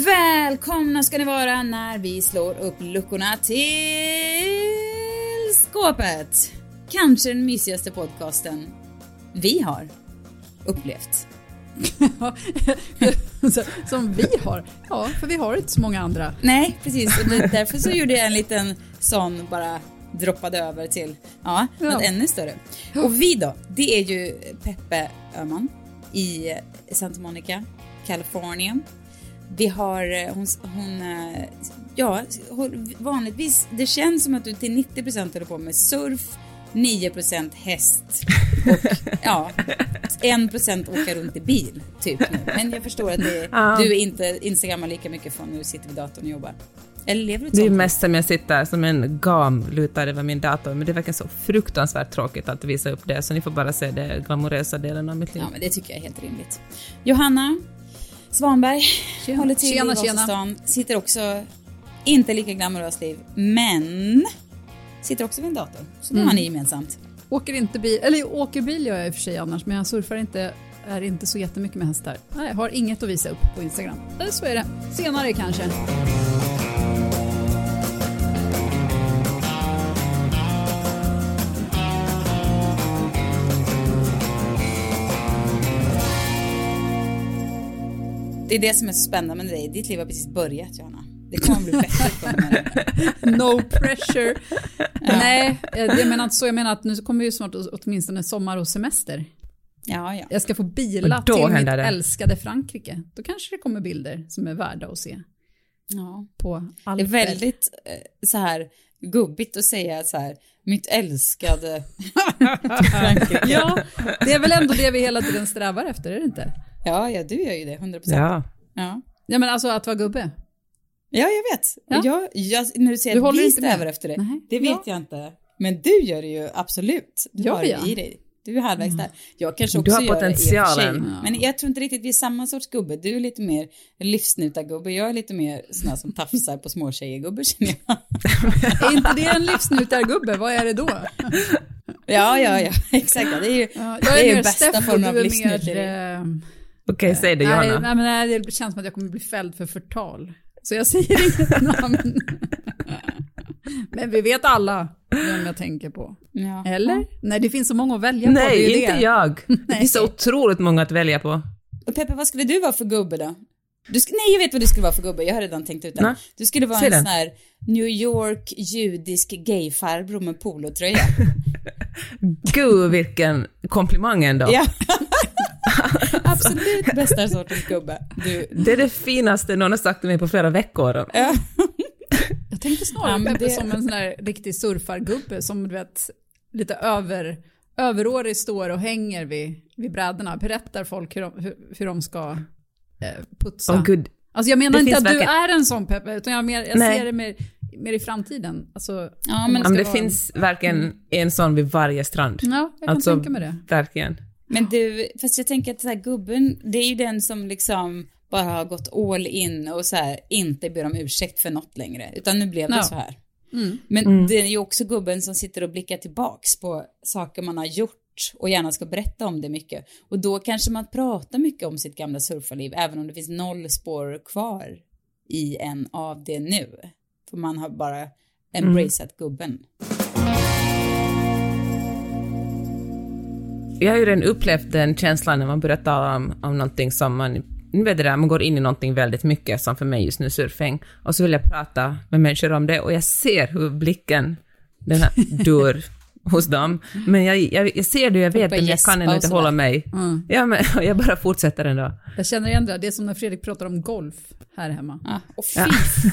Välkomna ska ni vara när vi slår upp luckorna till skåpet. Kanske den mysigaste podcasten vi har upplevt. Som vi har. Ja, för vi har inte så många andra. Nej, precis. Och därför så gjorde jag en liten sån bara droppade över till ja, Ja. något ännu större. Och vi då, det är ju Peppe Öhman i Santa Monica, Kalifornien. Vi har, eh, hon, hon eh, ja, vanligtvis, det känns som att du till 90% håller på med surf, 9% häst och ja, 1% åka runt i bil, typ nu. Men jag förstår att det, Ja. du inte Instagrammar lika mycket från när du sitter vid datorn och jobbar. Eller lever du ett Det är sånt mest som jag sitter som en gam lutad över min dator, men det verkar så fruktansvärt tråkigt att visa upp det, så ni får bara se det glamorösa delen av mitt liv. Ja, men det tycker jag är helt rimligt. Johanna Svanberg Tjena. håller till Tjena, i. Vasastan. Sitter också, inte lika glamoröst liv, men sitter också vid en dator. Så det Mm. har ni gemensamt. Åker inte bil, eller åker bil gör jag i och för sig annars, men jag surfar inte, är inte så jättemycket med hästar. Nej, har inget att visa upp på Instagram. Så är det. Senare kanske. Det är det som är så spännande med dig. Ditt liv har precis börjat, Johanna. Det kommer bli bättre. No pressure. Nej, eh, jag menar inte så. Jag menar att nu kommer ju snart åtminstone sommar och semester. Ja, ja. Jag ska få bila till mitt det. älskade Frankrike. Då kanske det kommer bilder som är värda att se ja. på Det Alper. är väldigt eh, så här gubbigt att säga så här, mitt älskade Frankrike. Ja, det är väl ändå det vi hela tiden strävar efter, är det inte? Ja, ja, du gör ju det, 100 procent. Ja. Ja. Ja. Men alltså att vara gubbe. ja, jag vet. Ja. Jag, jag, när du säger Du att håller vi strävar efter det, Nej. det vet Ja. jag inte. Men du gör det ju absolut. Du Ja, har det i dig. Du är halvvägs där. Jag kanske Du också har gör det för sig. potentialen. Ja. Men jag tror inte riktigt vi är samma sorts gubbe. Du är lite mer livsnjutargubbe. Jag är lite mer sån som tafsar på småtjejer-gubbe känner jag. Är inte det en livsnjutargubbe? Vad är det då? Ja, ja, ja. Exakt. Det är ju Ja, det är ju mer bästa Steff och formen av du är livsnjuteri. Mer, eh, Okej, säg det nej, Johanna. nej, men nej, det känns som att jag kommer bli fälld för förtal. Så jag säger inget namn. Men vi vet alla vem jag tänker på. Ja. Eller? Nej, det finns så många att välja på. det är Nej, inte det. jag. Det finns så otroligt många att välja på. Och Peppe, vad skulle du vara för gubbe då? Nej, jag vet vad du skulle vara för gubbe. Jag har redan tänkt ut. Nej. Du skulle vara Säg en den. sån här New York judisk gayfarbror med polotröja. Gud vilken komplimang ändå. ja. Absolut bästa sortens gubbe. Du. Det är det finaste någon har sagt till mig på flera veckor. Ja. Jag tänkte snarare Ja, det- som en sån här riktig surfargubbe som du vet, lite över, överårig står och hänger vid, vid brädorna, berättar folk hur de, hur, hur de ska eh, putsa. Åh gud, Alltså jag menar Det inte att finns du verkligen- är en sån Peppe, utan jag, mer, jag Nej. ser det mer, mer i framtiden. Alltså, Ja, om men- det vara- finns verkligen en sån vid varje strand. Ja, jag kan Alltså, tänka mig det. Verkligen. Men du, fast jag tänker att den här gubben, det är ju den som liksom bara har gått all in och så här inte ber om ursäkt för något längre. Utan nu blev det Ja. så här. Mm. Men det är ju också gubben som sitter och blickar tillbaks på saker man har gjort och gärna ska berätta om det mycket. Och då kanske man pratar mycket om sitt gamla surfarliv, även om det finns noll spår kvar i en av det nu. För man har bara embraceat gubben. Jag har ju redan upplevt den känslan när man börjar tala om, om någonting som man... Nu vet det där, man går in i någonting väldigt mycket, som för mig just nu surfing, och så vill jag prata med människor om det, och jag ser hur blicken, den här, dör hos dem. Men jag, jag, jag ser det och jag vet det, men jag kan ändå inte hålla mig. Mm. Ja, men jag bara fortsätter ändå. Jag känner igen det, det är som när Fredrik pratar om golf här hemma. Ah, och fy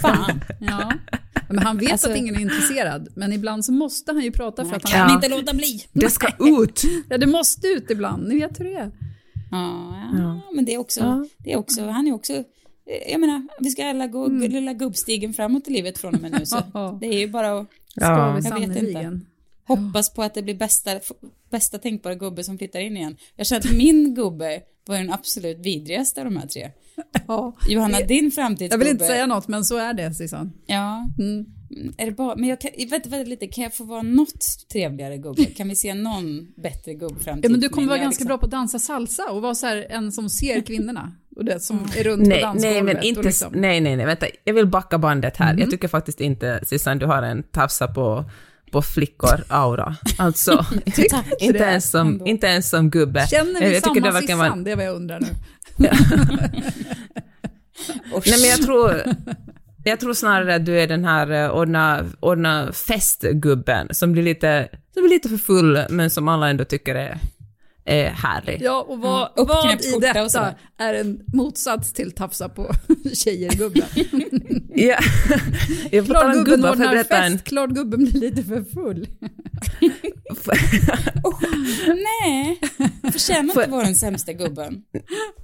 fan! Ja. Men han vet Alltså- att ingen är intresserad, men ibland så måste han ju prata för att kan han... Ja. inte låta bli. Det ska ut! Ja, det måste ut ibland, ni vet hur det är. Ja, ja. det är också, Ja. det är också, han är också, jag menar, vi ska alla gå Mm. lilla gubbstigen framåt i livet från och med nu, så det är ju bara att Ska Ja. vi Jag vet sannerligen. Hoppas på att det blir bästa, bästa tänkbara gubbe som flyttar in igen. Jag känner att min gubbe var den absolut vidrigaste av de här tre. Ja. Johanna, din Jag framtidsgubbe. vill inte säga något, men så är det Susanne. Ja, Mm. är det bara, men jag kan, vänta, vänta lite, kan jag få vara något trevligare gubbe? Kan vi se någon bättre gubbframtid? Ja, men du kommer vara Jag ganska liksom- bra på att dansa salsa och vara så här en som ser kvinnorna. Och det som är runt Nej, på dansgolvet. nej, men inte, liksom. nej, nej, nej, vänta. Jag vill backa bandet här. Jag tycker faktiskt inte, Susanne, du har en tafsa på, på flickor-aura. Alltså, inte, ens som, ändå. inte ens som gubbe. Känner vi Jag samma det Sissan? Det är vad jag undrar nu. Nej, men jag tror, jag tror snarare att du är den här eh, ordna, ordna festgubben som blir, lite, som blir lite för full, men som alla ändå tycker är, är härlig. Ja, och vad, Mm, vad i detta är en motsats till tafsa på tjejer-gubben? Ja. Jag får Klart gubben att ordnar berätta en... fest, klart gubben blir lite för full. Nej, jag förtjänar inte vara den sämsta gubben.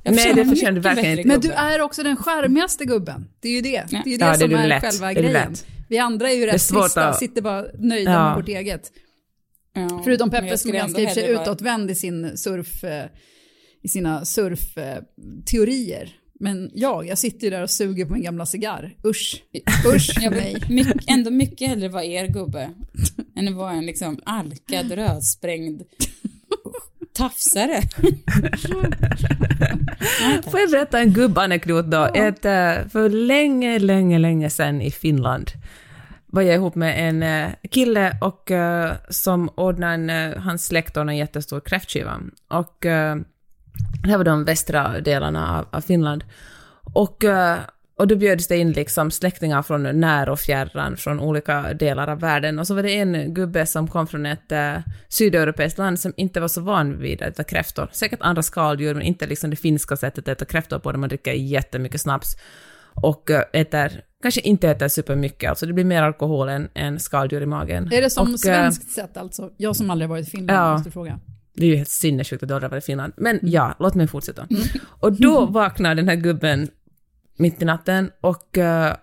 Nej, det förtjänar du verkligen inte. Men du är också den charmigaste gubben. Det är ju det. Det är ju det Ja, det som är är, lätt. själva Det är grejen. Vi andra är ju är rätt trista, att- sitter bara nöjda Ja. med vårt eget. Ja, Förutom men Peppe jag som ganska i sig utåtvänd i sin surf, eh, i sina surfteorier. Men jag, jag sitter ju där och suger på min gamla cigarr. Usch, usch Jag mig. vill mycket, ändå mycket hellre vara er gubbe än att vara en liksom alkad, rödsprängd tafsare. Får jag berätta en gubbanekdot då? Ett, eh, för länge, länge, länge sedan i Finland var jag ihop med en eh, kille och, eh, som ordnade en, eh, hans släkt en jättestor kräftskiva. Och det här var de västra delarna av, av Finland. Och, och då bjöds det in liksom släktingar från när och fjärran, från olika delar av världen. Och så var det en gubbe som kom från ett uh, sydeuropeiskt land som inte var så van vid att äta kräftor. Säkert andra skaldjur, men inte liksom det finska sättet att äta kräftor på, där man dricker jättemycket snaps. Och uh, äter, kanske inte äter supermycket, alltså det blir mer alkohol än, än skaldjur i magen. Är det som Och, eh, svenskt sett alltså? Jag som aldrig varit i Finland Ja. måste fråga. Det är ju helt sinnessjukt att du aldrig varit i Finland. Men Mm. ja, låt mig fortsätta. Och då vaknar den här gubben mitt i natten och eh,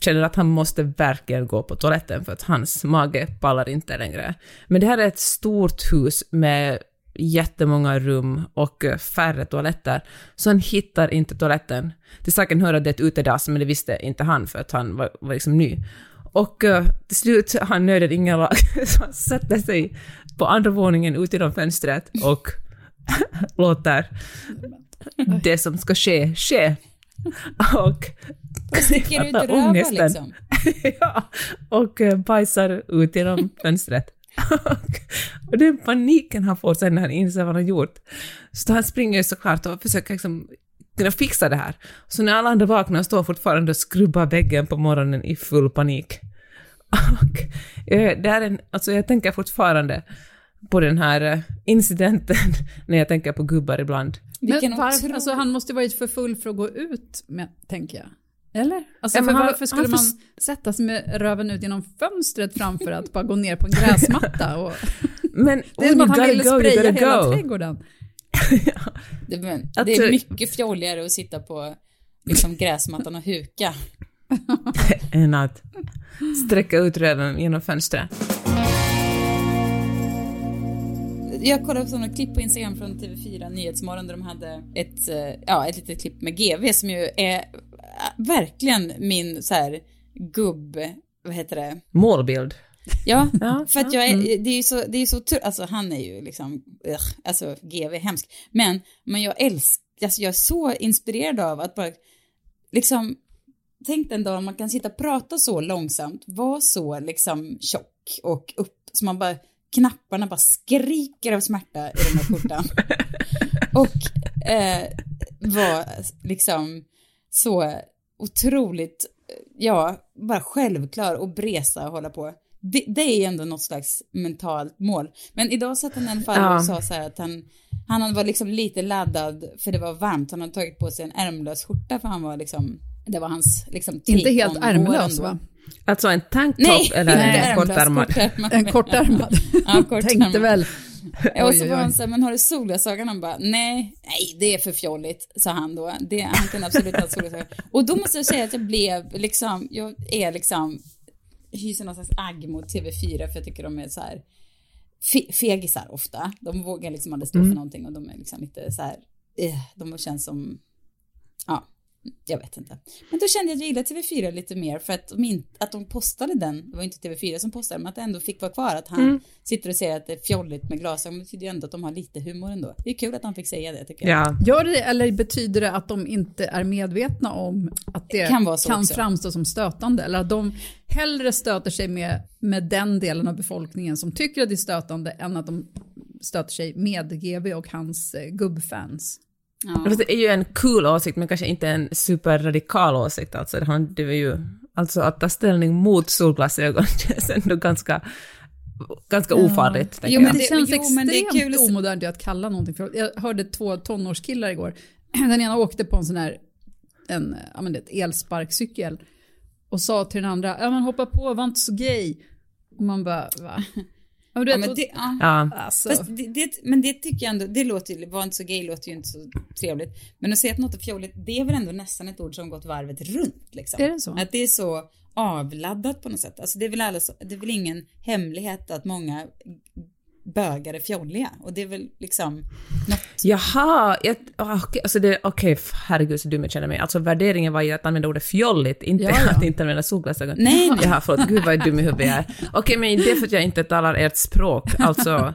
känner att han måste verkligen gå på toaletten för att hans mage pallar inte längre. Men det här är ett stort hus med jättemånga rum och eh, färre toaletter, så han hittar inte toaletten. Till saken hör att det är ett utedass, men det visste inte han för att han var, var liksom ny. Och uh, till slut han nöden ingen lag, så han sätter sig på andra våningen ut genom fönstret och låter det som ska ske, ske. Och Sticker ut ångesten. liksom. ja, och eh, bajsar ut genom fönstret. Och, den paniken han får sen när han inser vad han har gjort. Så han springer ju såklart och försöker liksom kunna fixa det här. Så när alla andra vaknar står han fortfarande och skrubbar väggen på morgonen i full panik. Och eh, det är en, alltså jag tänker fortfarande på den här eh, incidenten när jag tänker på gubbar ibland. Vilken Men varför, alltså, han måste ju varit för full för att gå ut med, tänker jag. Eller? Alltså, Ja, han- varför skulle man får- sätta sig med röven ut genom fönstret framför att bara gå ner på en gräsmatta? Och, Men det är som when att han ville go, spraya hela go. trädgården. Det, men, det är mycket fjolligare att sitta på liksom, gräsmattan och huka. än att sträcka ut röven genom fönstret. Jag kollade på några klipp på Instagram från TV4 Nyhetsmorgon där de hade ett, eh, ja, ett litet klipp med GV som ju är verkligen min så här gubb, vad heter det? Målbild. Ja, Ja, för att jag är, det är ju så, det är så tur, alltså han är ju liksom, ugh, alltså GV hemsk. Men, men jag älskar, alltså jag är så inspirerad av att bara, liksom, tänk den dagen man kan sitta och prata så långsamt, vara så liksom tjock och upp, så man bara, knapparna bara skriker av smärta i den här skjortan. och eh, var liksom så otroligt, ja, bara självklar och bresa och hålla på. Det, det är ändå något slags mentalt mål. Men idag satt han i alla fall Ja. och sa så här att han, han var liksom lite laddad för det var varmt. Han hade tagit på sig en ärmlös skjorta för han var liksom, det var hans liksom Inte helt ärmlös va? Alltså en tanktopp Nej, eller en kortärmad? En kortärmad. Ja, kortärmad. Tänkte väl, och så var han så här, men har du solglasögon? Han bara, nej, nej, det är för fjolligt, sa han då. Det, han kan absolut ha solglasögon. Och då måste jag säga att jag blev liksom, jag är liksom, hyser någon slags agg mot TV4 för jag tycker de är så här fe- fegisar ofta. De vågar liksom aldrig stå för någonting och de är liksom lite så här, eh, de känns som, ja, jag vet inte. Men då kände jag att jag gillade TV4 lite mer för att de, in, att de postade den, det var inte TV4 som postade men att det ändå fick vara kvar att han sitter och säger att det är fjolligt med glasögon, men det betyder ju ändå att de har lite humor ändå. Det är kul att han fick säga det tycker jag. Ja. Gör det eller betyder det att de inte är medvetna om att det Kan vara så också. framstå som stötande? Eller att de hellre stöter sig med, med den delen av befolkningen som tycker att det är stötande än att de stöter sig med GB och hans eh, gubbfans? Ja. Fast Det är ju en cool åsikt, men kanske inte en superradikal åsikt. Alltså, han- det var ju, alltså att ta ställning mot solglasögon känns ändå ganska, ganska ofarligt. tänker Jo, men Det, känns jo, men det är extremt kul att- omodernt att kalla någonting för Jag hörde två tonårskillar igår. Den ena åkte på en sån här en, ja, men det, är elsparkcykel och sa till den andra, ja men hoppa på, var inte så gay. Och man bara, va? Ja, Ja, men det, ja. Ja. alltså, Fast det, det, men det tycker jag ändå, det låter ju, var inte så gay låter ju inte så trevligt. Men att säga att något är fjolligt, det är väl ändå nästan ett ord som gått varvet runt liksom. Är det så? Att det är så avladdat på något sätt. Alltså det är väl, alla, det är väl ingen hemlighet att många bögar är fjolliga. Och det är väl liksom något, Jaha, jag, ah, okej, alltså det, okej, f- herregud så dum jag känner mig. Alltså värderingen var ju att använda ordet fjolligt, inte Ja, ja. att inte använda solglasögon. Nej, nej. Jaha, förlåt, gud vad dum i huvudet jag är. Okej, men det är för att jag inte talar ert språk, alltså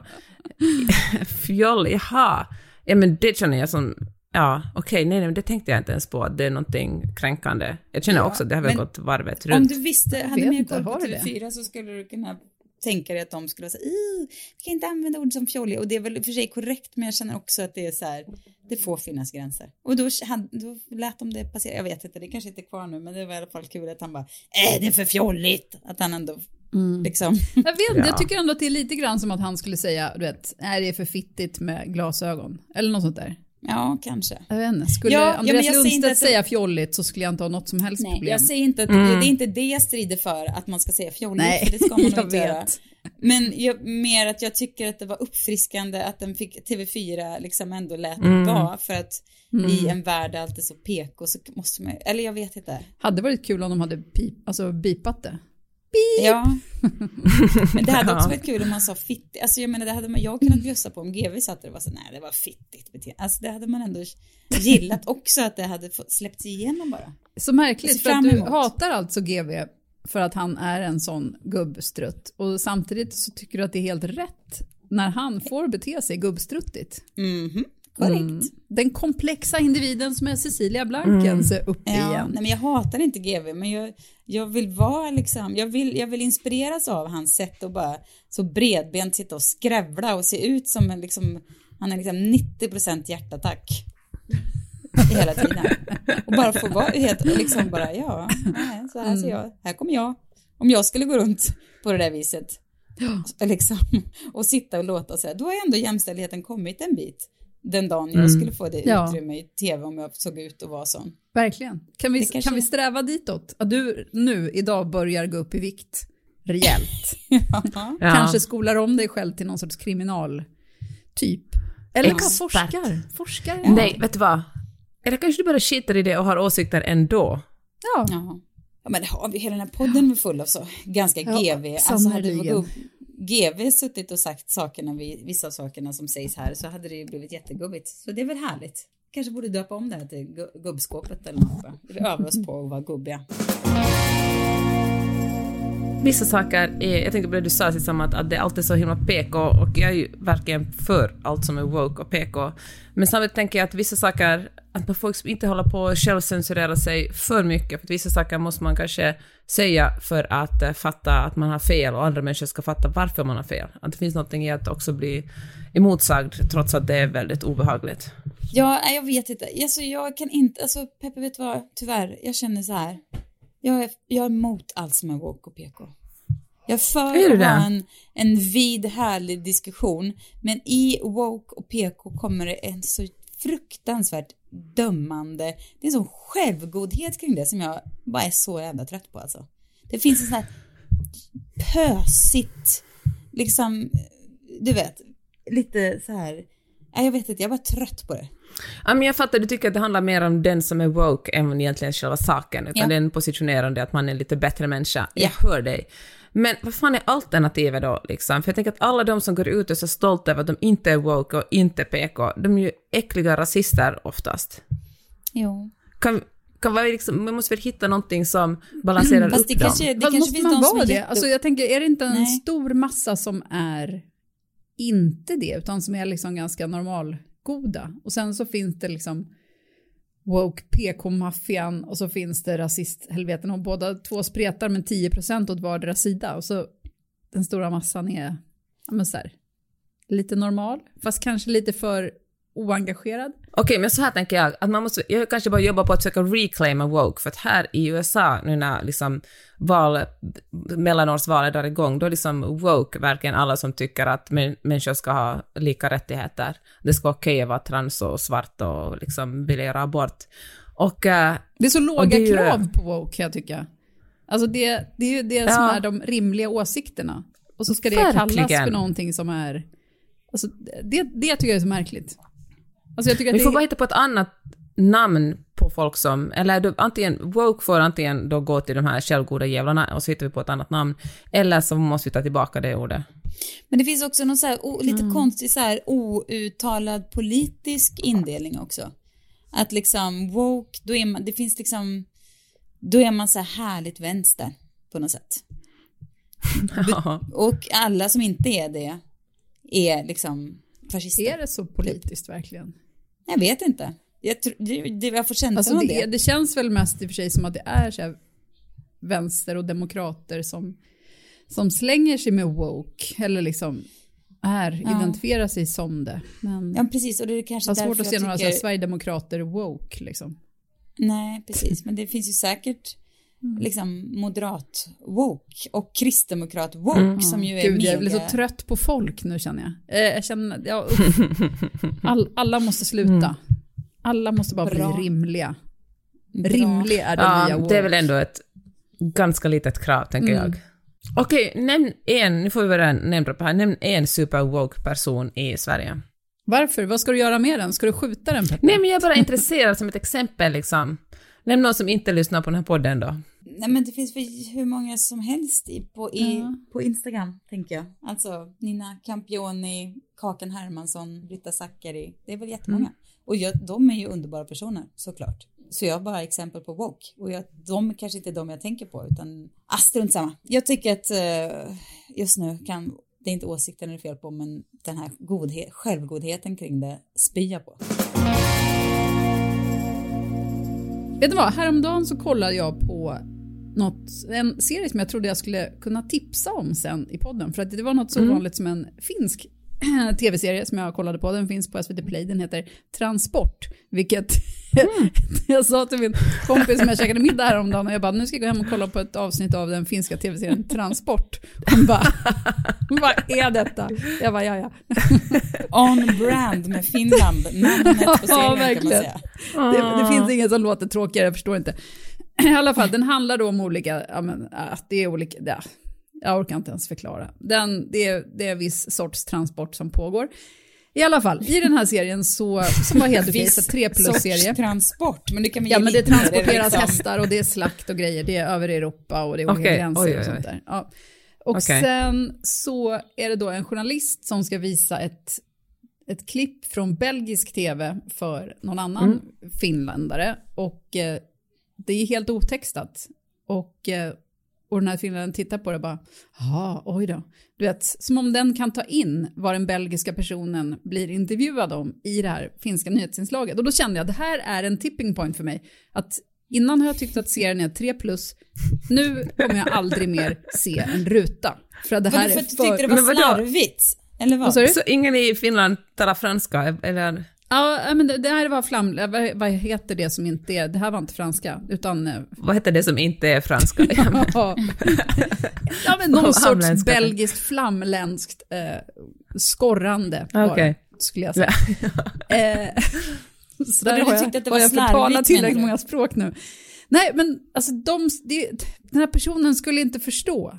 fjoll, jaha. Ja men det känner jag som, ja okej, nej, nej men det tänkte jag inte ens på, att det är någonting kränkande. Jag känner också att det har väl gått varvet om runt. du visste, hade mer koll på har du det? TV4 så skulle du kunna tänka dig att de skulle säga vi kan inte använda ord som fjolliga och det är väl för sig korrekt men jag känner också att det är så här det får finnas gränser och då, då lät de det passera, jag vet inte det kanske inte är kvar nu men det var i alla fall kul att han bara äh, det är för fjolligt att han ändå liksom jag vet inte, Ja. jag tycker ändå att det är lite grann som att han skulle säga, du vet, nej det är för fittigt med glasögon. Eller något sånt där. Ja kanske Jag vet inte, skulle Ja, ja, men Andreas inte Lundstedt att säga fjolligt så skulle jag inte ha något som helst Nej, problem. jag säger inte att, det är inte det jag strider för att man ska säga fjolligt Nej, för det ska man nog jag inte göra. vet. Men jag, mer att jag tycker att det var uppfriskande att den fick TV4 liksom ändå lät Mm. vara för att i en värld där allt är så PK så måste man eller jag vet inte. Hade varit kul om de hade pip, alltså bipat det. Ja. Men det hade också varit kul om man sa fittigt. Alltså jag menar det hade man, jag kunnat bjussa på om GV satt där och var så nej det var fittigt beteende. Alltså det hade man ändå gillat också att det hade släppts igenom bara. Så märkligt, för att du hatar alltså GV för att han är en sån gubbstrutt. Och samtidigt så tycker du att det är helt rätt när han får bete sig gubbstruttigt. Mhm, korrekt. Mm. Den komplexa individen som är Cecilia Blankens uppe Ja, igen. nej men jag hatar inte GV, men jag, jag vill vara liksom, jag vill, jag vill inspireras av hans sätt att bara så bredbent sitta och skrävla och se ut som en liksom, han är liksom 90% hjärtattack. Hela tiden. Och bara få vara helt, liksom bara, ja, nej, så här ser jag, här kommer jag. Om jag skulle gå runt på det där viset. Liksom, och sitta och låta så här, då har ändå jämställdheten kommit en bit. Den dagen jag skulle få det Ja. utrymme i tv om jag såg ut och var sån. Verkligen. Kan vi, kanske- kan vi sträva ditåt? Att du nu idag börjar gå upp i vikt rejält. Ja. Kanske skolar om dig själv till någon sorts kriminaltyp. Eller bara forskar. Forskar. Nej, vet du vad? Eller kanske du bara skiter i det och har åsikter ändå. Ja. Ja. ja, men det har vi. Hela den här podden var full av så ganska Ja, GV. Alltså hade sannerligen. GV suttit och sagt sakerna, vissa av sakerna som sägs här så hade det ju blivit jättegubbigt. Så det är väl härligt. Kanske borde döpa om det här till gubbskåpet eller något. Vi övar oss på att vara gubbiga. Vissa saker är, jag tänkte på det du sa Sissam, att, att det alltid är så himla PK och jag är ju verkligen för allt som är woke och PK. Men samtidigt tänker jag att vissa saker, att man får liksom inte hålla på och självcensurera sig för mycket, för att vissa saker måste man kanske säga för att eh, fatta att man har fel och andra människor ska fatta varför man har fel. Att det finns någonting i att också bli emotsagd trots att det är väldigt obehagligt. Ja, jag vet inte. Alltså, jag kan inte, alltså Peppe vet du vad, tyvärr, jag känner så här. Jag är, jag är emot allt som är woke och PK. Jag är för Är en, en vid, härlig diskussion, men i woke och PK kommer det en så fruktansvärt dömande, det är en sån självgodhet kring det som jag bara är så jävla trött på alltså. Det finns en sån här pösigt, liksom, du vet, lite så här, nej, jag vet inte, jag var trött på det. Ja, men jag fattar, du tycker att det handlar mer om den som är woke än egentligen själva saken, utan Ja. den positionerande att man är en lite bättre människa. Ja. Jag hör dig. Men vad fan är alternativet då, liksom? För jag tänker att alla de som går ut och är så stolta över att de inte är woke och inte PK, de är ju äckliga rasister oftast. Jo. Kan, kan vi liksom, man måste väl hitta någonting som balanserar Fast upp det dem? kanske, det Fast kanske måste finns man vara är det? jätte... Alltså jag tänker, är det inte en Nej. stor massa som är inte det, utan som är liksom ganska goda. Och sen så finns det liksom woke PK-maffian och så finns det rasisthelveten och båda två spretar med 10% åt vardera sida och så den stora massan är ja, men så här, lite normal, fast kanske lite för oengagerad. Okej, men så här tänker jag, att man måste, jag kanske bara jobba på att försöka reclaima woke, för att här i USA, nu när liksom val, mellanårsvalet drar igång, då är liksom woke verkligen alla som tycker att män, människor ska ha lika rättigheter. Det ska vara okej att vara trans och svart och liksom vilja göra abort. Och eh, Det är så låga det krav på woke jag tycka. Alltså det, det är ju det som Ja. är de rimliga åsikterna. Och så ska det kallas Verkligen. för någonting som är... Alltså det, det tycker jag är så märkligt. Alltså jag tycker att vi det får bara hitta på ett annat namn på folk som, eller då, antingen, woke får antingen då gå till de här självgoda jävlarna och så hittar vi på ett annat namn, eller så måste vi ta tillbaka det ordet. Men det finns också någon så här, o, lite konstig så här outtalad politisk indelning också. Att liksom woke, då är man, det finns liksom, då är man så här härligt vänster på något sätt. Ja. Och alla som inte är det är liksom fascister. är det så politiskt verkligen? Jag vet inte. Jag, det, det, jag får känslan Alltså det, det. det känns väl mest i och för sig som att det är så här vänster och demokrater som, som slänger sig med woke, eller liksom är, identifierar sig som det. Men Ja, precis. Och det är kanske jag har svårt att se några tycker... sverigedemokrater woke liksom. Nej, precis. Men det finns ju säkert. Liksom moderat woke och kristdemokrat woke som ju är Gud, mega... jag blir så trött på folk nu känner jag. Eh, jag känner, ja. All, alla måste sluta. Alla måste bara Bra. bli rimliga. Bra. Rimlig är det nya Ja, woke. det är väl ändå ett ganska litet krav, tänker Mm. jag. Okej, nämn en, nu får vi börja nämna på här, nämn en super woke person i Sverige. Varför? Vad ska du göra med den? Ska du skjuta den Peppe? Nej, men jag är bara intresserad som ett exempel liksom. Nämn någon som inte lyssnar på den här podden då. Nej men det finns väl hur många som helst i, på, i, Ja. på Instagram, tänker jag. Alltså Nina Campioni, Kakan Hermansson, Britta Zackari. Det är väl jättemånga. Mm. Och jag, de är ju underbara personer, såklart. Så jag har bara exempel på woke. Och jag, de kanske inte är de jag tänker på, utan ah, strunt samma. Jag tycker att eh, just nu kan, det är inte åsikten det är fel på, men den här godhet, självgodheten kring det spyr på. Vet du vad? Häromdagen så kollade jag på något, en serie som jag trodde jag skulle kunna tipsa om sen i podden. För att det var något så vanligt som en finsk tv-serie som jag kollade på. Den finns på SVT Play. Den heter Transport. Vilket jag sa till min kompis som jag käkade middag häromdagen och jag bara nu ska jag gå hem och kolla på ett avsnitt av den finska tv-serien Transport. Hon bara vad är detta? Jag bara ja ja. On brand med Finland, namnet på serien kan man verkligen. säga. Det, det finns inget som låter tråkigare, jag förstår inte. I alla fall, den handlar då om olika, ja men, äh, det är olika, ja, jag orkar inte ens förklara. Den, det, är, det är viss sorts transport som pågår. I alla fall, i den här serien så, som var helt okej, så tre plus sorts serie. transport, men du kan väl Ja men det mer, transporteras liksom. hästar och det är slakt och grejer, det är över Europa och det är olika Okej, gränser oj, oj, och oj. sånt där. Ja. Och Okej. sen så är det då en journalist som ska visa ett, ett klipp från belgisk tv för någon annan Mm. finländare och eh, det är helt otextat. Och, eh, och den här finländaren tittar på det och bara, ja, oj då. Du vet, som om den kan ta in vad den belgiska personen blir intervjuad om i det här finska nyhetsinslaget. Och då kände jag att det här är en tipping point för mig. Att innan har jag tyckt att serien är 3 plus, nu kommer jag aldrig mer se en ruta. För att det här Vadå, för är att du tyckte det för... var slarvigt? Eller vad? Så ingen i Finland talar franska, eller? Ja, men det, det här var flam... Vad, vad heter det som inte är... Det här var inte franska, utan... eh, Vad heter det som inte är franska? ja, men någon sorts belgiskt flamländskt eh, skorrande var skulle jag säga. eh, så där har jag, att var jag förtalat tillräckligt många språk nu. Nej, men alltså de, det, den här personen skulle inte förstå.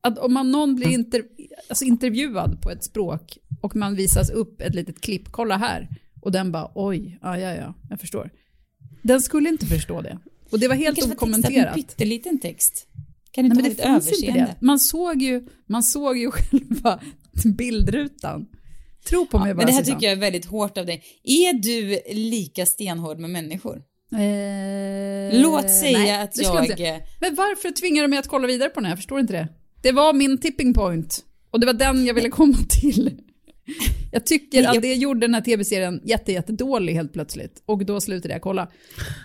Att om man någon blir inter, alltså intervjuad på ett språk och man visas upp ett litet klipp, kolla här, och den bara oj, ja ja ja, jag förstår. Den skulle inte förstå det. Och det var helt okommenterat. En pytteliten text. Kan det Nej, inte men ha det fanns inte överseende? det. Man såg ju, man såg ju själva bildrutan. Tro på mig Ja, bara men det här Susanne. tycker jag är väldigt hårt av dig. Är du lika stenhård med människor? Eh, Låt säga nej, att det jag- inte säga. Men varför tvingar du mig att kolla vidare på den här? Jag förstår inte det. Det var min tipping point. Och det var den jag ville komma till. Jag tycker att det gjorde den här tv-serien jätte, jättedålig helt plötsligt. Och då slutade jag kolla.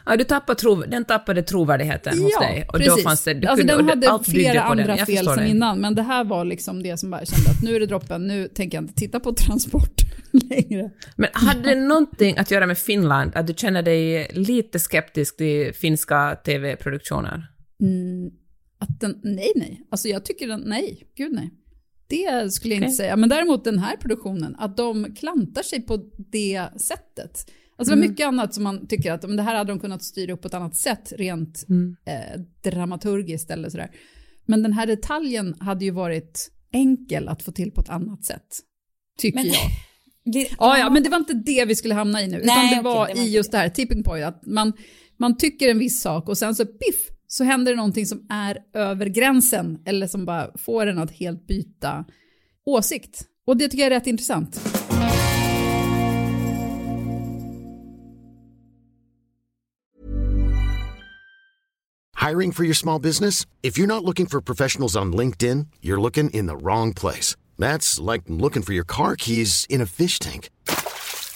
Ja, du tappade tro, den tappade trovärdigheten hos dig. Och precis. då fanns det, du alltså, kunde, den hade allt flera andra fel det. innan, men det här var liksom det som bara kände att nu är det droppen, nu tänker jag inte titta på transport längre. Men hade det någonting att göra med Finland, att du känner dig lite skeptisk till finska TV-produktioner? Mm, att den, nej, nej. Alltså jag tycker den, nej, gud nej. Det skulle jag Okej. inte säga. Men däremot den här produktionen, att de klantar sig på det sättet. Alltså det var mycket annat som man tycker att men det här hade de kunnat styra upp på ett annat sätt rent eh, dramaturgiskt eller sådär. Men den här detaljen hade ju varit enkel att få till på ett annat sätt. Tycker Men- jag. Det, Ja, ja, men det var inte det vi skulle hamna i nu. Nej, utan det okej, var det var i just det här tipping point. Att man, man tycker en viss sak och sen så piff så händer det någonting som är över gränsen. Eller som bara får en att helt byta åsikt. Och det tycker jag är rätt intressant. Hiring for your small business? If you're not looking for professionals on LinkedIn, you're looking in the wrong place. That's like looking for your car keys in a fish tank.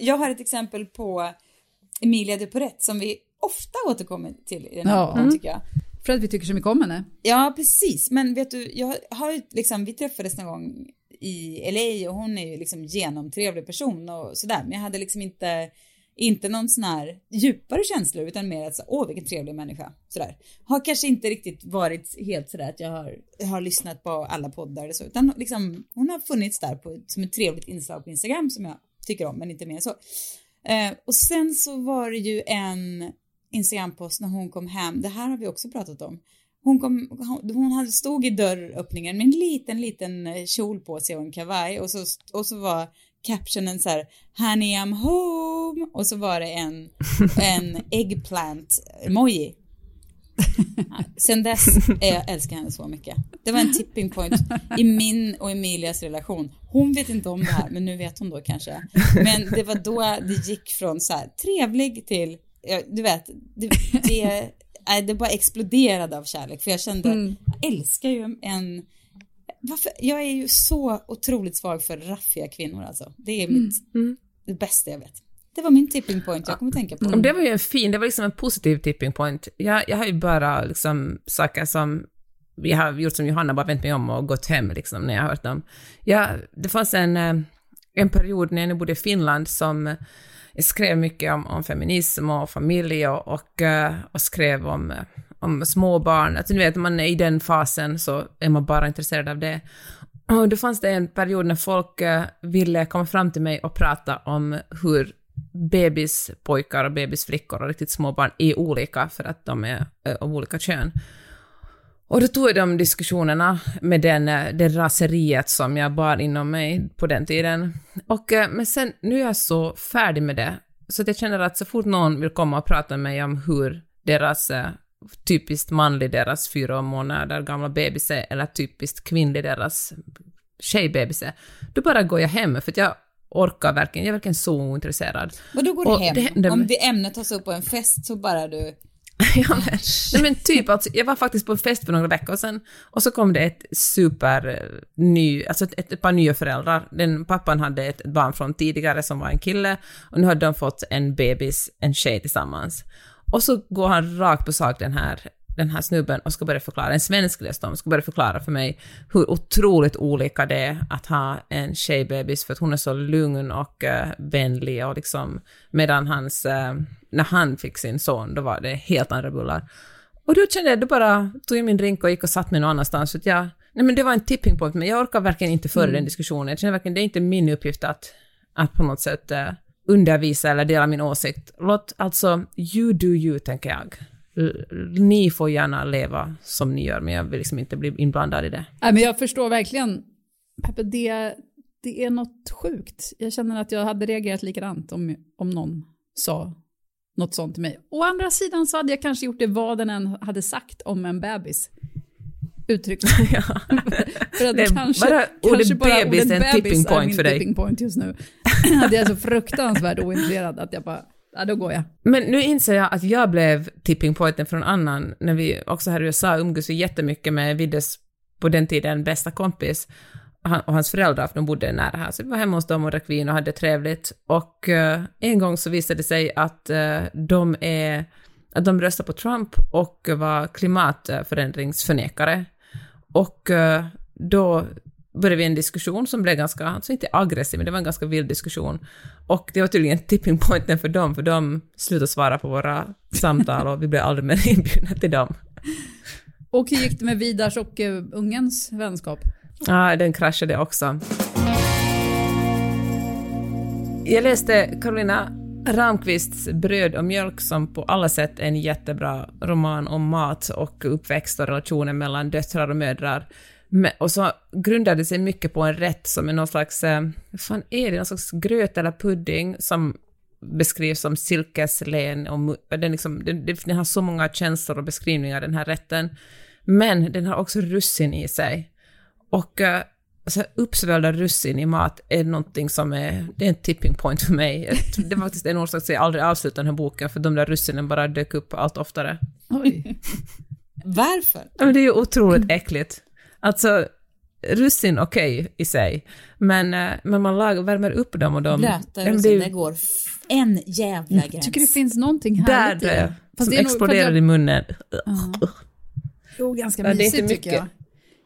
Jag har ett exempel på Emilia de Porrette som vi ofta återkommer till i den här Ja. podden tycker jag. För att vi tycker så mycket om henne. Ja, precis. Men vet du, jag har liksom, vi träffades någon gång i LA och hon är ju liksom genomtrevlig person och sådär. Men jag hade liksom inte, inte någon sån här djupare känslor utan mer att så, åh vilken trevlig människa. Sådär. Har kanske inte riktigt varit helt sådär att jag har, har lyssnat på alla poddar eller så. Utan liksom, hon har funnits där på, som ett trevligt inslag på Instagram som jag tycker om, men inte mer än så. Eh, och sen så var det ju en Instagrampost när hon kom hem, det här har vi också pratat om. Hon, kom, hon- hon hade, stod i dörröppningen med en liten, liten eh, kjol på sig och en kavaj och så, och så var captionen så här Honey I'm home och så var det en, en eggplant emoji. Sen dess är jag älskar henne så mycket. Det var en tipping point i min och Emilias relation. Hon vet inte om det här, men nu vet hon då kanske. Men det var då det gick från så här trevlig till, du vet, det, det, det bara exploderade av kärlek. För jag kände, jag älskar ju en, varför, jag är ju så otroligt svag för raffiga kvinnor alltså. Det är mitt, det bästa jag vet. Det var min tipping point jag kommer tänka på. det. Det var ju en fin, det var liksom en positiv tipping point. Jag, jag har ju bara liksom saker som vi har gjort som Johanna bara vänt mig om och gått hem liksom när jag har hört dem. Ja, det fanns en, eh, en period när jag nu bodde i Finland som jag skrev mycket om, om feminism och familj och, och, eh, och skrev om, eh, om småbarn. Alltså, du vet, man är i den fasen så är man bara intresserad av det. Och då fanns det en period när folk ville komma fram till mig och prata om hur bebispojkar och bebisflickor och riktigt små barn är olika för att de är eh, av olika kön. Och då tog jag de diskussionerna med den, eh, det raseriet som jag bar inom mig på den tiden. Och, eh, men sen, nu är jag så färdig med det, så att jag känner att så fort någon vill komma och prata med mig om hur deras typiskt manlig, deras fyra månader gamla bebis är, eller typiskt kvinnlig, deras tjejbebis är, då bara går jag hem, för att jag orkar verkligen, jag är verkligen så ointresserad. Och då går du Och hem. det- det- Om det ämnet tas upp på en fest så bara du... ja, men, nej men typ alltså, jag var faktiskt på en fest för några veckor sedan och så kom det ett super eh, ny, alltså ett, ett par nya föräldrar. Den pappan hade ett barn från tidigare som var en kille och nu hade de fått en bebis, en tjej tillsammans. Och så går han rakt på sak den här den här snubben och ska börja förklara, en svensk dessutom, ska börja förklara för mig hur otroligt olika det är att ha en tjejbebis för att hon är så lugn och uh, vänlig och liksom medan hans, eh, när han fick sin son, då var det helt andra bullar. Och då kände jag, då bara tog jag min drink och gick och satt mig någon annanstans för att jag, nej men det var en tipping point, men jag orkar verkligen inte föra den diskussionen. Jag känner verkligen, det är inte min uppgift att, att på något sätt eh, undervisa eller dela min åsikt. Låt alltså, you do you, tänker jag. L- Ni får gärna leva som ni gör, men jag vill liksom inte bli inblandad i det. Nej, men jag förstår verkligen, Peppe, det, det är något sjukt. Jag känner att jag hade reagerat likadant om, om någon sa något sånt till mig. Å andra sidan så hade jag kanske gjort det vad den än hade sagt om en bebis. Uttryckt. ja. för att Det är kanske, bara kanske bara bebis ordet är en tipping är point min för dig. tipping point just nu. hade jag så fruktansvärt ointresserad att jag bara, ja då går jag. Men nu inser jag att jag blev tipping pointen från annan, när vi också här i USA umgås vi jättemycket med Viddes, på den tiden, bästa kompis, han, och hans föräldrar, för de bodde nära här, så vi var hemma hos dem och drack vin och hade trevligt. Och eh, en gång så visade det sig att eh, de är, att de röstade på Trump och var klimatförändringsförnekare. Och eh, då började vi en diskussion som blev ganska, alltså inte aggressiv, men det var en ganska vild diskussion. Och det var tydligen tipping pointen för dem, för de slutade svara på våra samtal och vi blev aldrig mer inbjudna till dem. Och hur gick det med Vidars och uh, ungens vänskap? Ja, den kraschade också. Jag läste Carolina Ramqvists Bröd och mjölk som på alla sätt är en jättebra roman om mat och uppväxt och relationer mellan döttrar och mödrar. Men- Och så grundade sig mycket på en rätt som är någon slags, eh, vad fan är det, någon slags gröt eller pudding som beskrivs som silkeslen och den, liksom, den, den har så många känslor och beskrivningar den här rätten. Men den har också russin i sig. Och uh, alltså, uppsvällda russin i mat är någonting som är, det är en tipping point för mig. Det var faktiskt en orsak till att jag aldrig avslutade den här boken, för de där russinen bara dök upp allt oftare. Oj. Varför? Men det är ju otroligt äckligt. Alltså, russin okej i sig, men, eh, men man lagar, värmer upp dem och de... Blöta russin, det det går en jävla gräns. tycker det finns någonting där härligt i det, det. Fast som det nog exploderar jag- i munnen. Jo, ganska Ja, det är mysigt inte tycker mycket. jag.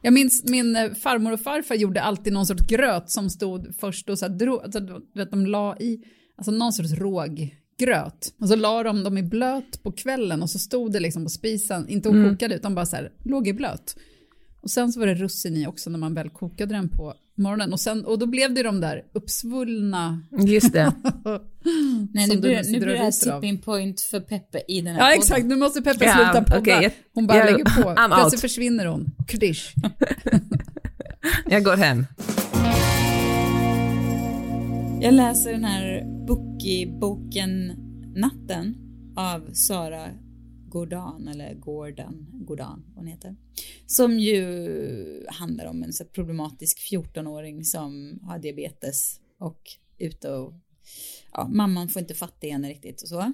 Jag minns min eh, farmor och farfar gjorde alltid någon sorts gröt som stod först och så här, drog, alltså, du vet, de la i, alltså någon sorts råggröt. Och så la de dem i blöt på kvällen och så stod det liksom på spisen, inte och kokade utan bara så här, låg i blöt. Och sen så var det russin i också när man väl kokade den på morgonen. Och, sen, och då blev det de där uppsvullna... Just det. Nej, nu du blir, nu det här tipping point för Peppe i den här Ja podden. exakt, nu måste Peppe Ja, sluta podda. jag- Hon bara jag- lägger på. I'm Plötsligt out. försvinner hon. Kurdish. Jag går hem. Jag läser den här Bookie-boken Natten av Sara Gordon, eller Gordon, Gordon, vad hon heter. Som ju handlar om en så problematisk 14-åring som har diabetes och ute och, ja, mamman får inte fatta henne riktigt och så.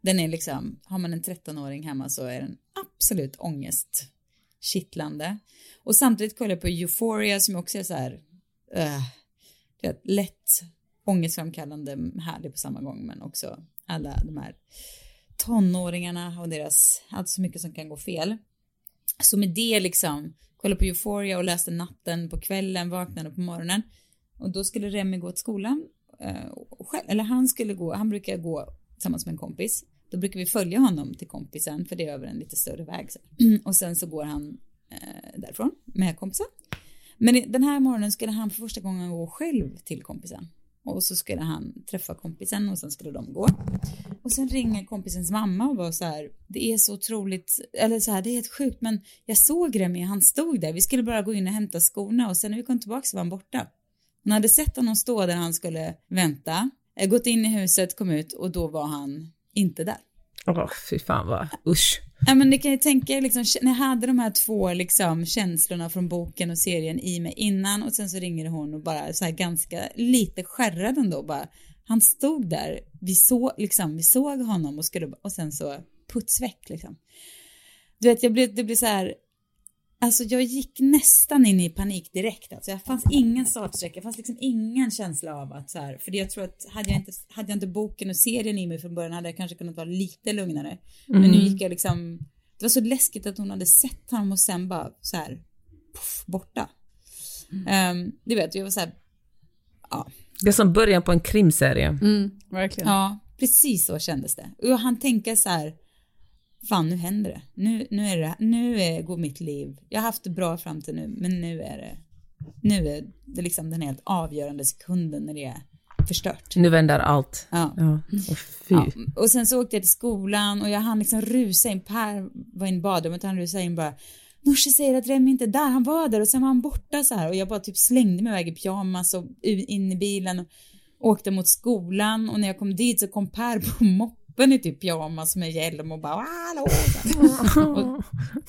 Den är liksom, har man en 13-åring hemma så är den absolut ångestkittlande. Och samtidigt kollar jag på Euphoria som också är så här, eh, uh, det lätt ångestframkallande, härlig på samma gång, men också alla de här tonåringarna och deras, allt så mycket som kan gå fel. Så med det liksom, kolla på Euphoria och läste natten på kvällen, vaknade på morgonen och då skulle Remi gå till skolan, eh, själv, eller han skulle gå, han brukar gå tillsammans med en kompis. Då brukar vi följa honom till kompisen, för det är över en lite större väg. Så. Och sen så går han eh, därifrån med kompisen. Men den här morgonen skulle han för första gången gå själv till kompisen. Och så skulle han träffa kompisen och sen skulle de gå. Och sen ringer kompisens mamma och var så här, det är så otroligt, eller så här, det är helt sjukt, men jag såg Remi, han stod där, vi skulle bara gå in och hämta skorna och sen när vi kom tillbaka så var han borta. Hon hade sett honom stå där han skulle vänta, eh, gått in i huset, kom ut och då var han inte där. Åh, fy fan vad, usch. Ja, men ni kan ju tänka liksom, när jag hade de här två liksom, känslorna från boken och serien i mig innan och sen så ringer hon och bara så här ganska lite skärrad ändå bara. Han stod där, vi, så, liksom, vi såg honom och, skulle, och sen så putsväck liksom. Du vet, jag blev, det blev så här, alltså jag gick nästan in i panik direkt. Alltså jag fanns ingen startsträcka, fanns liksom ingen känsla av att så här, för jag tror att hade jag inte, hade jag inte boken och serien i mig från början hade jag kanske kunnat vara lite lugnare. Men nu gick jag liksom, det var så läskigt att hon hade sett honom och sen bara så här, puff, borta. Um, du vet, jag var så här, ja, Det är som början på en krimserie. Mm, verkligen. Ja, precis så kändes det. Och han tänker så här, fan nu händer det. Nu, nu, är det, nu är, går mitt liv, jag har haft det bra fram till nu, men nu är det, nu är det liksom den helt avgörande sekunden när det är förstört. Nu vänder allt. Ja. Ja. Och fy. Ja. Och sen så åkte jag till skolan och jag hann liksom rusa in, Per var in i badrummet och han rusade in bara Norsi säger att Remi inte är där, han var där och sen var han borta så här och jag bara typ slängde mig iväg i pyjamas och in i bilen och åkte mot skolan och när jag kom dit så kom Per på moppen i typ pyjamas med hjälm och bara hallå så här. och,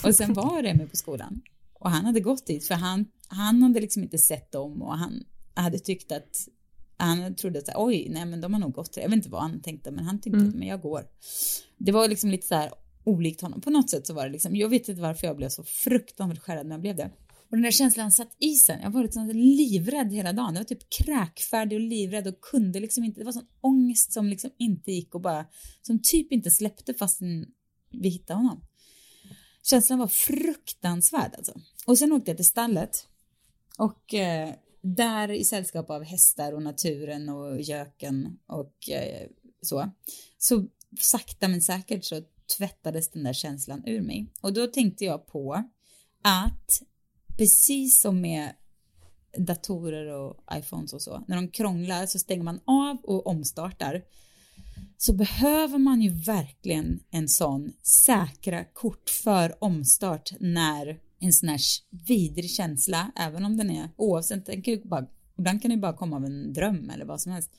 och sen var Remi på skolan och han hade gått dit för han, han hade liksom inte sett dem och han hade tyckt att han trodde att oj, nej men de har nog gått. Jag vet inte vad han tänkte, men han tänkte men jag går. Det var liksom lite så här olikt honom. På något sätt så var det liksom, jag vet inte varför jag blev så fruktansvärt skärrad när jag blev det. Och den där känslan satt i sig. Jag var liksom livrädd hela dagen. Jag var typ kräkfärdig och livrädd och kunde liksom inte, det var sån ångest som liksom inte gick och bara, som typ inte släppte fastän vi hittade honom. Känslan var fruktansvärd alltså. Och sen åkte jag till stallet och eh, där i sällskap av hästar och naturen och göken och eh, så, så sakta men säkert så tvättades den där känslan ur mig. Och då tänkte jag på att precis som med datorer och iPhones och så, när de krånglar så stänger man av och omstartar så behöver man ju verkligen en sån säkra kort för omstart när en sån här vidrig känsla, även om den är oavsett, den kan ju bara, ibland kan det ju bara komma av en dröm eller vad som helst,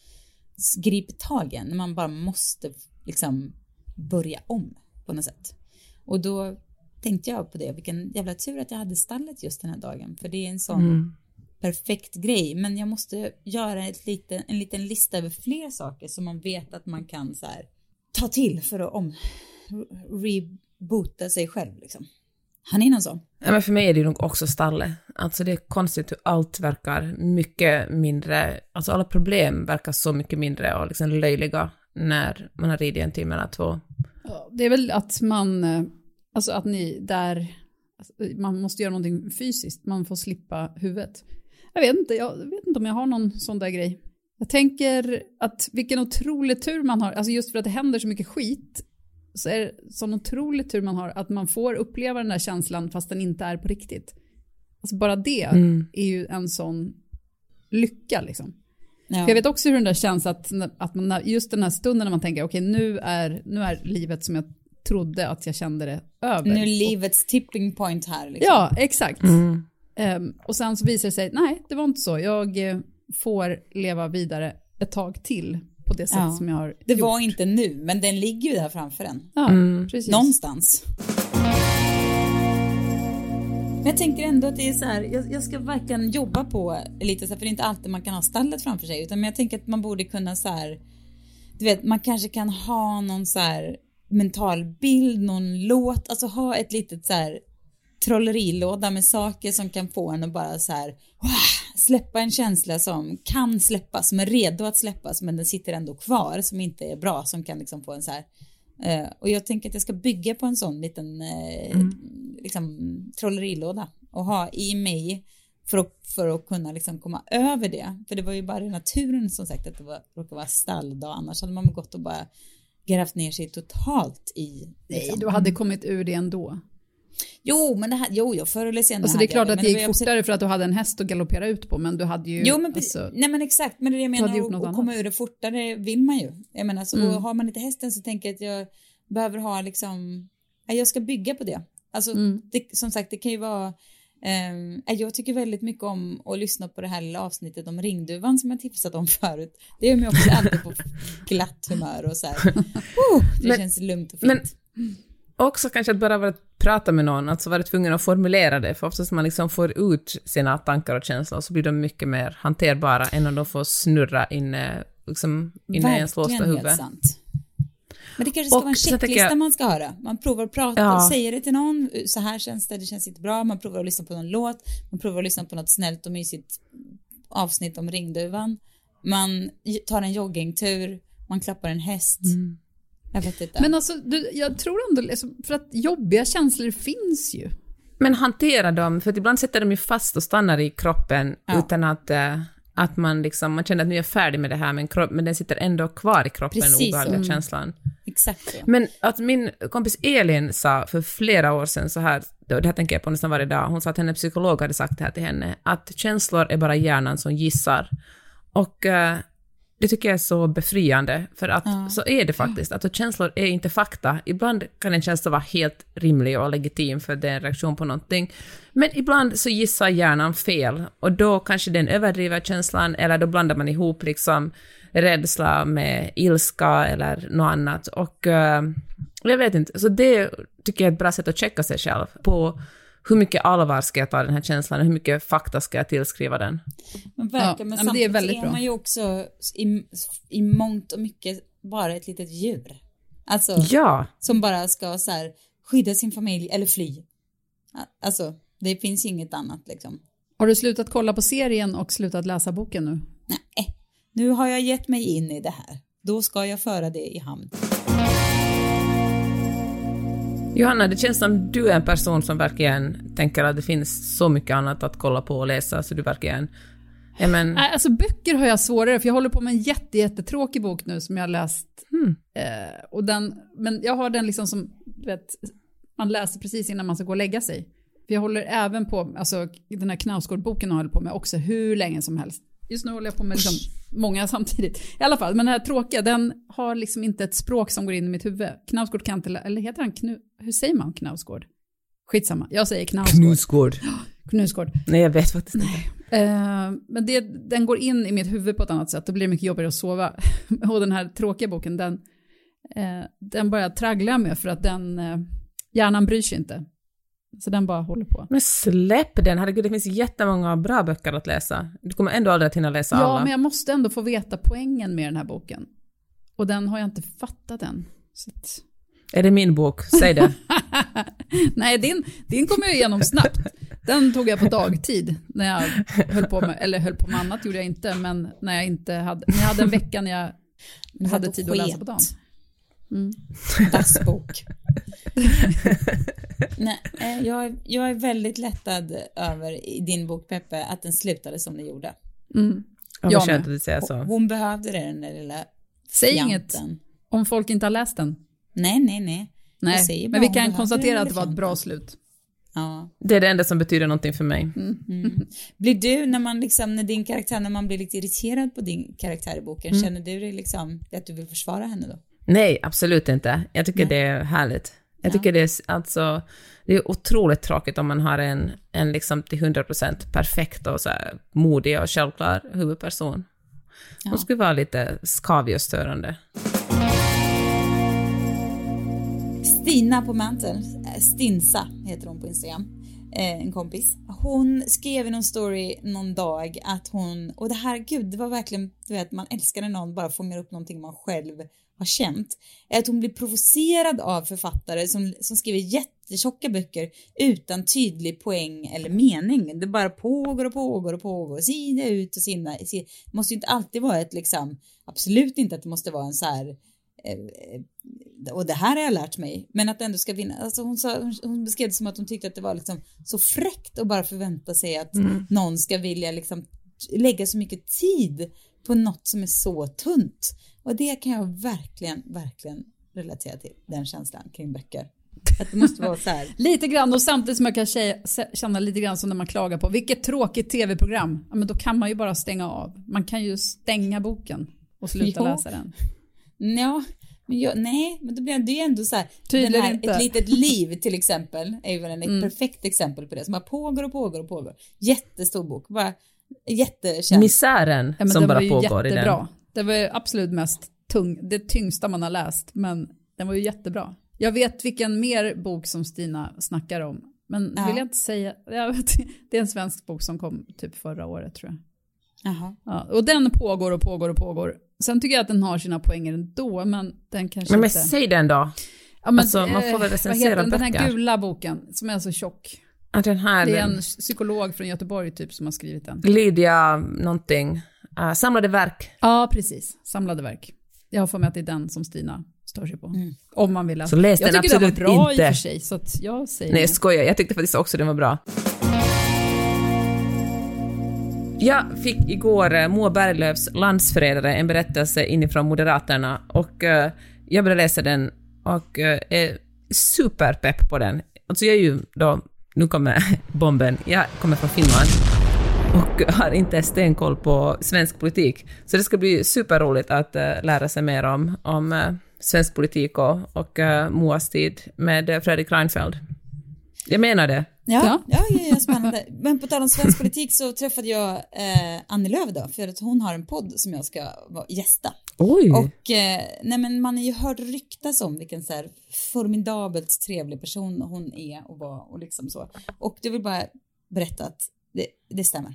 griper tag i när man bara måste liksom börja om på något sätt. Och då tänkte jag på det, vilken jävla tur att jag hade stallet just den här dagen, för det är en sån Mm. perfekt grej, men jag måste göra ett lite, en liten lista över fler saker som man vet att man kan så här, ta till för att om, reboota sig själv liksom. Har ni någon sån? Ja, men för mig är det nog också stallet. Alltså det är konstigt hur allt verkar mycket mindre, alltså alla problem verkar så mycket mindre och liksom löjliga när man har ridit en timme eller två. Ja, Det är väl att man, eh, alltså att ni där, alltså, man måste göra någonting fysiskt, man får slippa huvudet. Jag vet inte, jag vet inte om jag har någon sån där grej. Jag tänker att vilken otrolig tur man har, alltså just för att det händer så mycket skit, så är det sån otrolig tur man har att man får uppleva den där känslan fast den inte är på riktigt. Alltså bara det är ju en sån lycka liksom. Ja. Jag vet också hur den där känns att, att man, just den här stunden när man tänker okej nu, är, nu är livet som jag trodde att jag kände det över. Nu är livets tipping point här liksom. Ja, exakt. Ehm, och sen så visar det sig, nej det var inte så. Jag eh, får leva vidare ett tag till på det sätt Ja. som jag har Det gjort. var inte nu, men den ligger ju där framför en. Ja, precis. Någonstans. Men jag tänker ändå att det är så här, jag, jag ska verkligen jobba på lite så här, för det är inte alltid man kan ha stallet framför sig, utan jag tänker att man borde kunna så här, du vet, man kanske kan ha någon så här mental bild, någon låt, alltså ha ett litet så här trollerilåda med saker som kan få en att bara så här, "Wah!" släppa en känsla som kan släppas, som är redo att släppas, men den sitter ändå kvar, som inte är bra, som kan liksom få en så här Eh, och jag tänker att jag ska bygga på en sån liten eh, liksom, trollerilåda och ha i mig för att, för att kunna liksom komma över det. För det var ju bara i naturen som sagt att det var, råkade vara stalldag, annars hade man gått och bara grävt ner sig totalt i... Nej, Liksom. du hade kommit ur det ändå. Jo, men det här, jo, jo, förr eller senare Alltså det är klart att det gick fortare för att du hade en häst att galoppera ut på, men du hade ju... Jo men alltså, nej men exakt, men det är det jag menar, och komma ur det fortare vill man ju. Jag menar, så, Mm. och har man inte hästen så tänker jag att jag behöver ha liksom, ja, jag ska bygga på det. Alltså Mm. det, som sagt, det kan ju vara, ja, jag tycker väldigt mycket om att lyssna på det här lilla avsnittet om ringduvan som jag tipsat om förut. Det gör mig också alltid på glatt humör och så här, oh, det Men- känns lugnt och fint. men- Också kanske att bara prata med någon, alltså vara tvungen att formulera det, för oftast man liksom får ut sina tankar och känslor så blir de mycket mer hanterbara än om de får snurra inne, liksom, inne i ens låsta Verkligen helt huvud. sant. Men det kanske ska Och vara en checklista jag- man ska höra. Man provar att prata, Ja. säger det till någon, så här känns det, det känns inte bra. Man provar att lyssna på någon låt, man provar att lyssna på något snällt och mysigt avsnitt om ringduvan. Man tar en joggingtur, man klappar en häst. Jag vet inte. Men alltså, du, jag tror ändå, liksom, för att jobbiga känslor finns ju. Men hantera dem, för att ibland sätter de ju fast och stannar i kroppen Ja. utan att, eh, att man liksom, man känner att nu är jag färdig med det här, men, kropp, men den sitter ändå kvar i kroppen, Precis den obehagliga så. känslan. Exakt. Men att min kompis Elin sa för flera år sedan så här, det här tänker jag på nästan varje dag, hon sa att hennes psykolog hade sagt det här till henne, att känslor är bara hjärnan som gissar. Och eh, det tycker jag är så befriande, för att så är det faktiskt. Att känslor är inte fakta. Ibland kan en känsla vara helt rimlig och legitim för det är en reaktion på någonting. Men ibland så gissar hjärnan fel och då kanske den överdriver känslan eller då blandar man ihop liksom rädsla med ilska eller något annat. Och eh, jag vet inte, så det tycker jag är ett bra sätt att checka sig själv på hur mycket allvar ska jag ta den här känslan och hur mycket fakta ska jag tillskriva den. Men Ja, verkligen, men ja, men det är samtidigt väldigt är man ju också i, i mångt och mycket bara ett litet djur. Alltså, Ja, som bara ska så här, skydda sin familj eller fly. Alltså, det finns ju inget annat liksom. Har du slutat kolla på serien och slutat läsa boken nu? Nej, nu har jag gett mig in i det här. Då ska jag föra det i hamn. Johanna, det känns som du är en person som verkligen tänker att det finns så mycket annat att kolla på och läsa, så du verkligen... Ja, men, alltså böcker har jag svårare för jag håller på med en jätte, jättetråkig bok nu som jag har läst. Eh, och den, men jag har den liksom som, vet, man läser precis innan man ska gå och lägga sig. För jag håller även på, alltså den här Knausgård-boken jag hållit på med också hur länge som helst. Just nu håller jag på med liksom många samtidigt. I alla fall, men den här tråkiga, den har liksom inte ett språk som går in i mitt huvud. Knausgård kan inte, eller heter han Knu, hur säger man Knausgård? Skitsamma, jag säger Knausgård. Knusgård. Knausgård. Nej, jag vet faktiskt inte. Eh, men det, den går in i mitt huvud på ett annat sätt. Då blir det mycket jobbigare att sova. och den här tråkiga boken, den, eh, den bara tragglar jag med för att den, eh, hjärnan bryr sig inte. Så den bara håller på. Men släpp den, herregud, det finns jättemånga bra böcker att läsa. Du kommer ändå aldrig att hinna läsa Ja, alla. men jag måste ändå få veta poängen med den här boken. Och den har jag inte fattat än. Så att... Är det min bok? Säg det. Nej, din, din kom jag igenom snabbt. Den tog jag på dagtid när jag höll på med, eller höll på med annat gjorde jag inte, men när jag inte hade, när jag hade en vecka när jag hade tid att läsa på dagen. Dagsbok. Nej, eh, jag, är- jag är väldigt lättad över i din bok Peppe att den slutade som den gjorde. Mm. Ja, Jag skönt att du säger så. Hon behövde det, den där lilla Säg fjanten. inget om folk inte har läst den. Nej, nej, nej. Jag säger Nej, men vi hon kan konstatera att det var ett bra slut. Ja. Det är det enda som betyder någonting för mig. Blir du, när man liksom, när din karaktär, när man blir lite irriterad på din karaktär i boken, Mm. känner du dig liksom, att du vill försvara henne då? Nej, absolut inte. Jag tycker det är härligt. Jag tycker det är alltså, det är otroligt tråkigt om man har en, en liksom till 100% perfekt och så här modig och självklar huvudperson. Hon skulle vara lite skavig och störande. Stina på Mantel, eh, Stinsa heter hon på Instagram, eh, en kompis. Hon skrev i någon story någon dag att hon, och det här, gud, det var verkligen, du vet, man älskar när någon bara fångar upp någonting man själv har känt. Är att hon blir provocerad av författare som, som skriver jättetjocka böcker utan tydlig poäng eller mening. Det bara pågår och pågår och pågår, sida ut och sida. Det måste ju inte alltid vara ett liksom, absolut inte att det måste vara en så här eh, och det här har jag lärt mig, men att ändå ska vinna. Alltså hon, sa, hon, beskrev det som att hon tyckte att det var liksom så fräckt att bara förvänta sig att någon ska vilja liksom lägga så mycket tid på något som är så tunt. Och det kan jag verkligen, verkligen relatera till, den känslan kring böcker. Att det måste vara så här. Lite grann och samtidigt som jag kan känna lite grann som när man klagar på vilket tråkigt tv-program. Ja, men då kan man ju bara stänga av. Man kan ju stänga boken och sluta Ja. läsa den. Ja, men jag, nej, men då blir det ju ändå så här. Tydligen här, inte. Mm. Ett litet liv till exempel är ju ett perfekt exempel på det som bara pågår och pågår och pågår. Jättestor bok, bara jättekänd. Misären Ja, men som bara pågår i jättebra. den. Det var ju absolut mest tung, det tyngsta man har läst, men den var ju jättebra. Jag vet vilken mer bok som Stina snackar om. Men Ja. vill jag inte säga. Jag vet, det är en svensk bok som kom typ förra året tror jag. Jaha. Ja, och den pågår och pågår och pågår. Sen tycker jag att den har sina poänger ändå, men den kanske Men, men inte... säg den då. ja, men, alltså, man får väl eh, vad recensera heter den? Den böcker. här gula boken som är så tjock. Att den här Det är en psykolog från Göteborg typ som har skrivit den. Lydia någonting, uh, samlade verk. Ja, precis. Samlade verk. Jag har för mig att det är den som Stina stör sig på. Om man vill läsa. Så läs jag den tycker absolut den var bra inte. i och för sig, så att jag säger Nej jag skojar, jag tyckte faktiskt också den var bra. Jag fick igår eh, Moa Berglöfs Landsförrädare, en berättelse inifrån Moderaterna och eh, jag började läsa den och är superpepp på den. Alltså jag är ju då, nu kommer bomben, jag kommer från Finland och har inte stenkoll på svensk politik. Så det ska bli superroligt att eh, lära sig mer om, om eh, svensk politik och, och uh, Moas tid med eh, Fredrik Reinfeldt. Jag menar det. Ja, Ja. ja. Ja, ja, spännande. Men på tal om svensk politik så träffade jag eh, Annie Lööf då, för att hon har en podd som jag ska vara- gästa. Oj! Och eh, nej men man har ju hört ryktas om vilken så här formidabelt trevlig person hon är och var och liksom så. Och jag vill bara berätta att det, det stämmer.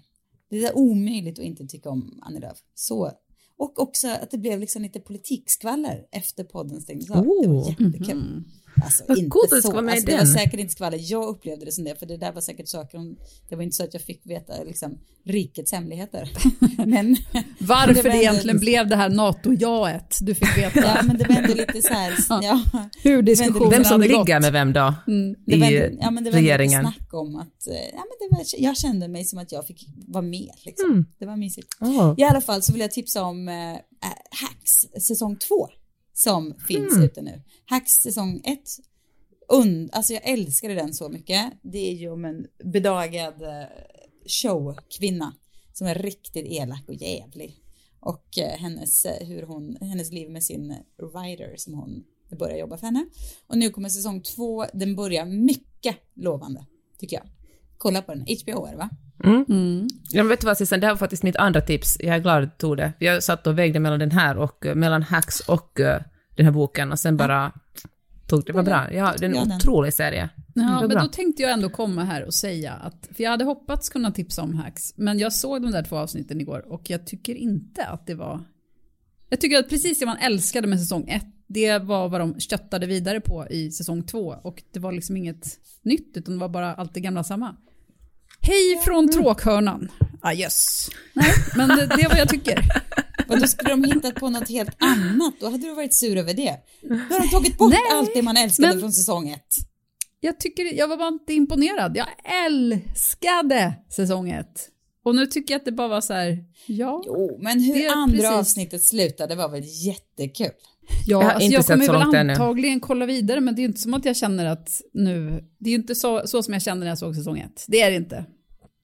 Det är omöjligt att inte tycka om Annie Lööf. Så. Och också att det blev liksom lite politikskvaller efter podden stängdes av. Det var Oh. jättekul. Alltså, Vad inte coolt att det så. ska vara med i alltså, det var den. säkert inte skvaller. Jag upplevde det som det, för det där var säkert saker om, det var inte så att jag fick veta liksom rikets hemligheter. men, Varför var det, ändå- egentligen blev det här NATO-jaet du fick veta. Ja, men det var ändå lite så här, ja. Hur diskussionen Vem som ligger med vem då? Det var, I ändå- ja, men det var regeringen? lite snack om att, eh, ja men det var, jag kände mig som att jag fick vara med liksom. Mm. Det var mysigt. Oh. I alla fall så vill jag tipsa om äh, Hacks säsong två som finns Mm. ute nu. Hacks säsong ett, und, alltså jag älskade den så mycket. Det är ju om en bedagad eh, showkvinna som är riktigt elak och jävlig. Och eh, hennes, eh, hur hon, hennes liv med sin writer som hon börjar jobba för henne. Och nu kommer säsong två, den börjar mycket lovande, tycker jag. Kolla på den, HBO är det va? Jag vet du vad Sissan, det här var faktiskt mitt andra tips. Jag är glad att du tog det. Jag satt och vägde mellan den här och eh, mellan Hacks och eh, den här boken och sen bara tog det. var bra. Ja, det är Ja, en den. otrolig serie. Ja, var men bra. då tänkte jag ändå komma här och säga att, för jag hade hoppats kunna tipsa om Hacks, men jag såg de där två avsnitten igår och jag tycker inte att det var, jag tycker att precis det man älskade med säsong ett, det var vad de köttade vidare på i säsong två och det var liksom inget nytt utan det var bara allt det gamla samma. Hej från tråkhörnan. Ah, yes. Nej, men det, det är vad jag tycker. Och då skulle de hittat på något helt annat, då hade du varit sur över det. Då har de tagit bort Nej, allt det man älskade men- från säsong ett. Jag tycker, jag var bara inte imponerad. Jag älskade säsong ett. Och nu tycker jag att det bara var så här, ja. Jo, men hur andra precis. avsnittet slutade var väl jättekul. Ja, har alltså inte jag kommer så väl långt ännu. antagligen kolla vidare, men det är ju inte som att jag känner att nu, det är ju inte så, så som jag kände när jag såg säsong ett. Det är det inte.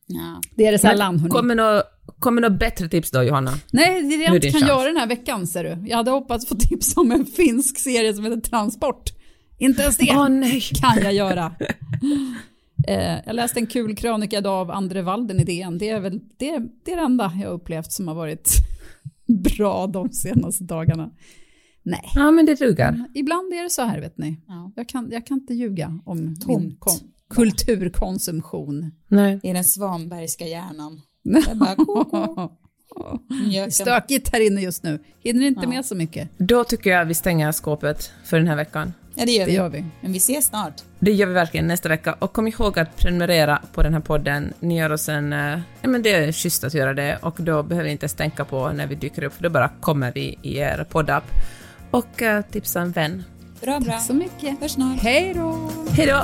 Ja. Det är det sällan, hörni. Kommer några kommer nå bättre tips då, Johanna? Nej, det är det jag inte kan chans. göra den här veckan, ser du. Jag hade hoppats få tips om en finsk serie som heter Transport. Inte ens det nej! kan jag göra. Eh, jag läste en kul krönika idag av Andre Walden i DN. Det är väl det, det, är det enda jag upplevt som har varit bra de senaste dagarna. Nej, Ja, men det duger. ibland är det så här vet ni. Ja. Jag kan, jag kan inte ljuga om min kom, kulturkonsumtion. Nej. I den Svanbergska hjärnan. Mjöken. Stökigt här inne just nu. Hinner inte Ja. med så mycket. Då tycker jag vi stänger skåpet för den här veckan. Ja, det gör Det vi. gör vi. Men vi ses snart. Det gör vi verkligen nästa vecka. Och kom ihåg att prenumerera på den här podden. Ni gör oss en... eh, Ja, men det är schysst att göra det och då behöver ni inte ens tänka på när vi dyker upp, för då bara kommer vi i er poddapp. Och uh, tipsa en vän. Bra, bra. Tack så mycket. Hörs snart. Hej då! Hej då!